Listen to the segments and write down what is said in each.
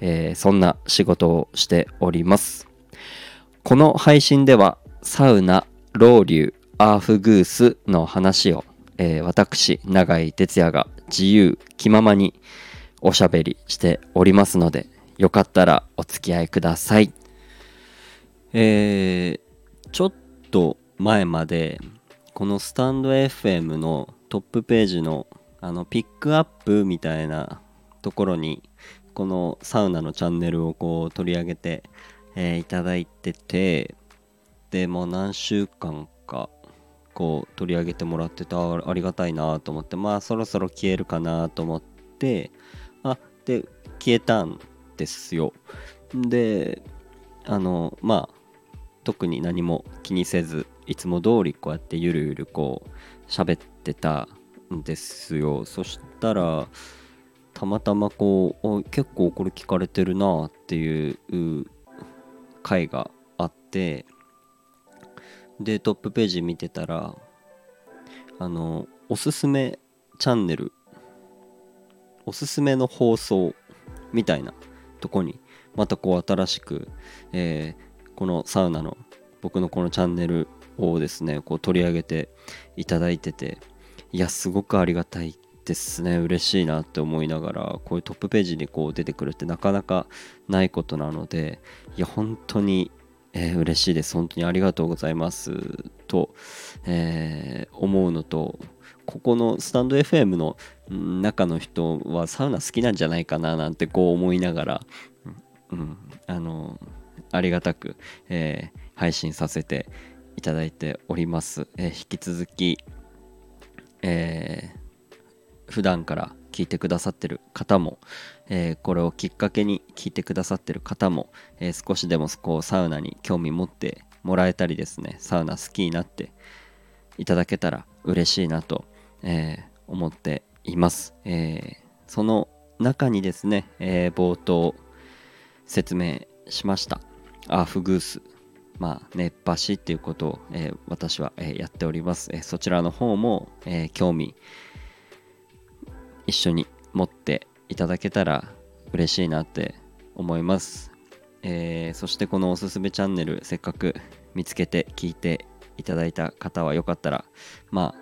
えー、そんな仕事をしております。この配信ではサウナロウリュアーフグースの話を、えー、私永井哲也が自由気ままにおしゃべりしておりますのでよかったらお付き合いください。えー、ちょっと前までこのスタンド FM のトップページのあのピックアップみたいなところにこのサウナのチャンネルをこう取り上げて、えー、いただいててでもう何週間かこう取り上げてもらってたありがたいなと思ってまあそろそろ消えるかなと思ってあで消えたんですよ。であのまあ特に何も気にせずいつも通りこうやってゆるゆるこう喋ってたんですよ。そしたらたまたまこう結構これ聞かれてるなっていう回があってでトップページ見てたらあのおすすめチャンネルおすすめの放送みたいなとこにまたこう新しく、えー、このサウナの僕のこのチャンネルをですねこう取り上げていただいてていやすごくありがたいですね。嬉しいなって思いながらこういうトップページにこう出てくるってなかなかないことなのでいや本当に、えー、嬉しいです。本当にありがとうございます。と、えー、思うのとここのスタンド FM の中の人はサウナ好きなんじゃないかななんてこう思いながら、うん、あのありがたく、えー、配信させていただいております、えー、引き続きえー、普段から聞いてくださってる方も、えー、これをきっかけに聞いてくださってる方も、えー、少しでもこうサウナに興味持ってもらえたりですねサウナ好きになっていただけたら嬉しいなと、えー、思っています、えその中にですね、え冒頭説明しましたアーフグースまあ、熱波師っていうことを、え、私は、え、やっております、え、そちらの方も、え興味一緒に持っていただけたら嬉しいなって思います、えそしてこのおすすめチャンネルせっかく見つけて聞いていただいた方はよかったらまあ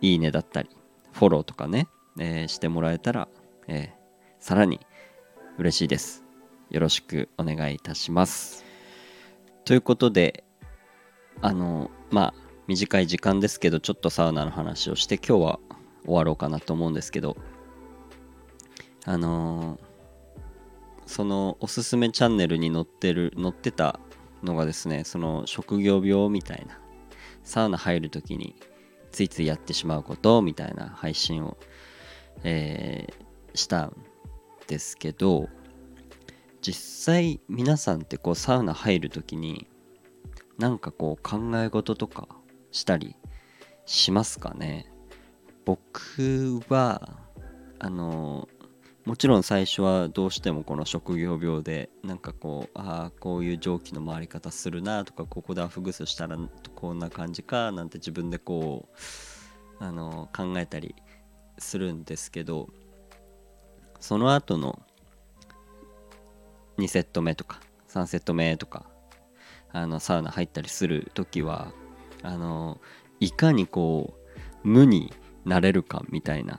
いいねだったりフォローとかね、えしてもらえたら、えさらに嬉しいです。よろしくお願いいたします。ということで、あの、まあ、短い時間ですけど、ちょっとサウナの話をして、今日は終わろうかなと思うんですけど、あのそのおすすめチャンネルに載ってる、載ってたのがですね、その職業病みたいな、サウナ入るときについついやってしまうことみたいな配信を、えー、したんですけど、実際皆さんってこうサウナ入る時になんかこう考え事とかしたりしますかね？僕はあのもちろん最初はどうしてもこの職業病でなんかこうああこういう蒸気の回り方するなとかここでアフグスしたらこんな感じかなんて自分でこうあの考えたりするんですけどその後の2セット目とか3セット目とかあのサウナ入ったりする時はあのいかにこう無になれるかみたいな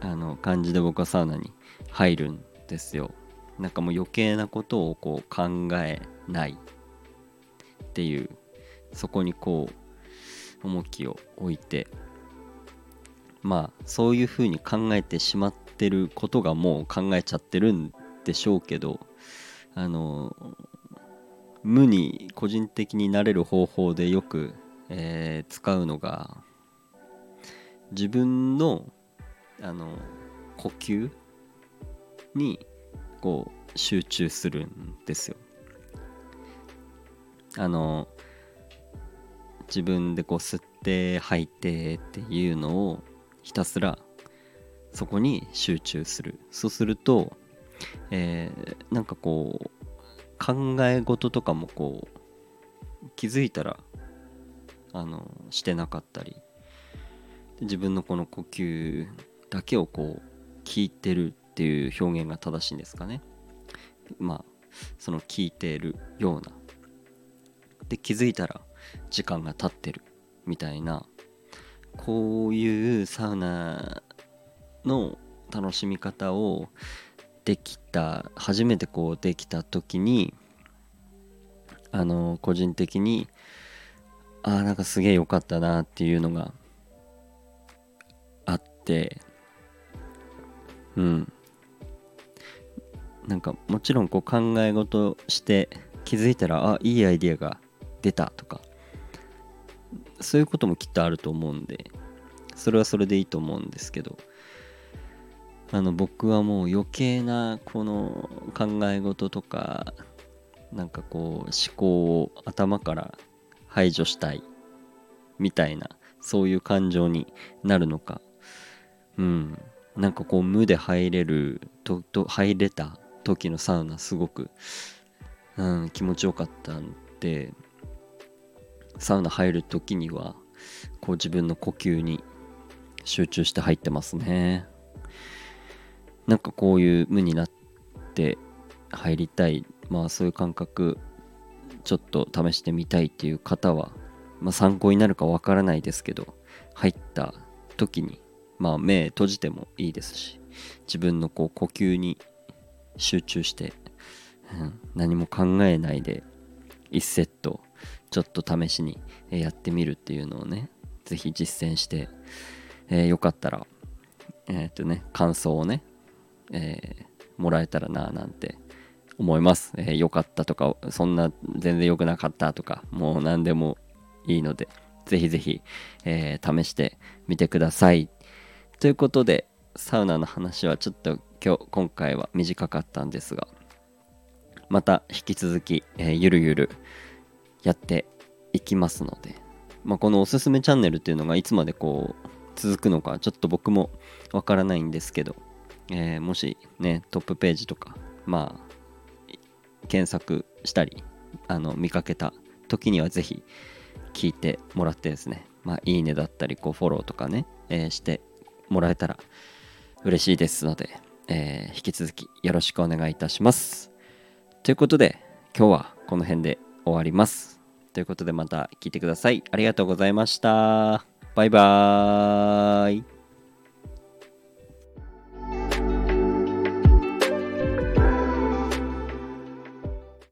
あの感じで僕はサウナに入るんですよ。なんかもう余計なことをこう考えないっていうそこにこう重きを置いて。まあそういうふうに考えてしまってることがもう考えちゃってるんでしょうけどあの無に個人的になれる方法でよく、えー、使うのが自分のあの呼吸にこう集中するんですよ。あの自分でこう吸って吐いてっていうのをひたすらそこに集中する。そうすると、えー、なんかこう考え事とかもこう気づいたらあのしてなかったり自分のこの呼吸だけをこう聞いてるっていう表現が正しいんですかね。まあその聞いてるような。で気づいたら時間が経ってるみたいな。こういうサウナの楽しみ方をできた初めてこうできた時にあの個人的にああなんかすげえ良かったなっていうのがあってうん。なんかもちろんこう考え事して気づいたらあいいアイディアが出たとか。そういうこともきっとあると思うんでそれはそれでいいと思うんですけど。あの僕はもう余計なこの考え事とかなんかこう思考を頭から排除したいみたいなそういう感情になるのか。うん。なんかこう無で入れるとと入れた時のサウナすごく、うん、気持ちよかったんでサウナ入る時にはこう自分の呼吸に集中して入ってますね。なんかこういう無になって入りたい。まあそういう感覚ちょっと試してみたいっていう方は、まあ、参考になるかわからないですけど入った時にまあ目閉じてもいいですし自分のこう呼吸に集中して、うん、何も考えないで1セットちょっと試しにやってみるっていうのをね是非実践して、えー、よかったらえっ、とね感想をね、えー、もらえたらななんて思います、えー、かったとかそんな全然良くなかったとかもう何でもいいのでぜひぜひ、え、試してみてください。ということでサウナの話はちょっと今日今回は短かったんですがまた引き続き、えー、ゆるゆるやっていきますので、まあ、このおすすめチャンネルっていうのがいつまでこう続くのかちょっと僕もわからないんですけど、えー、もしねトップページとかまあ検索したりあの見かけた時にはぜひ聞いてもらってですねまあいいねだったりこうフォローとかね、えー、してもらえたら嬉しいですので、えー、引き続きよろしくお願いいたしますということで今日はこの辺で終わります。ということでまた聞いてください。ありがとうございました。バイバーイ。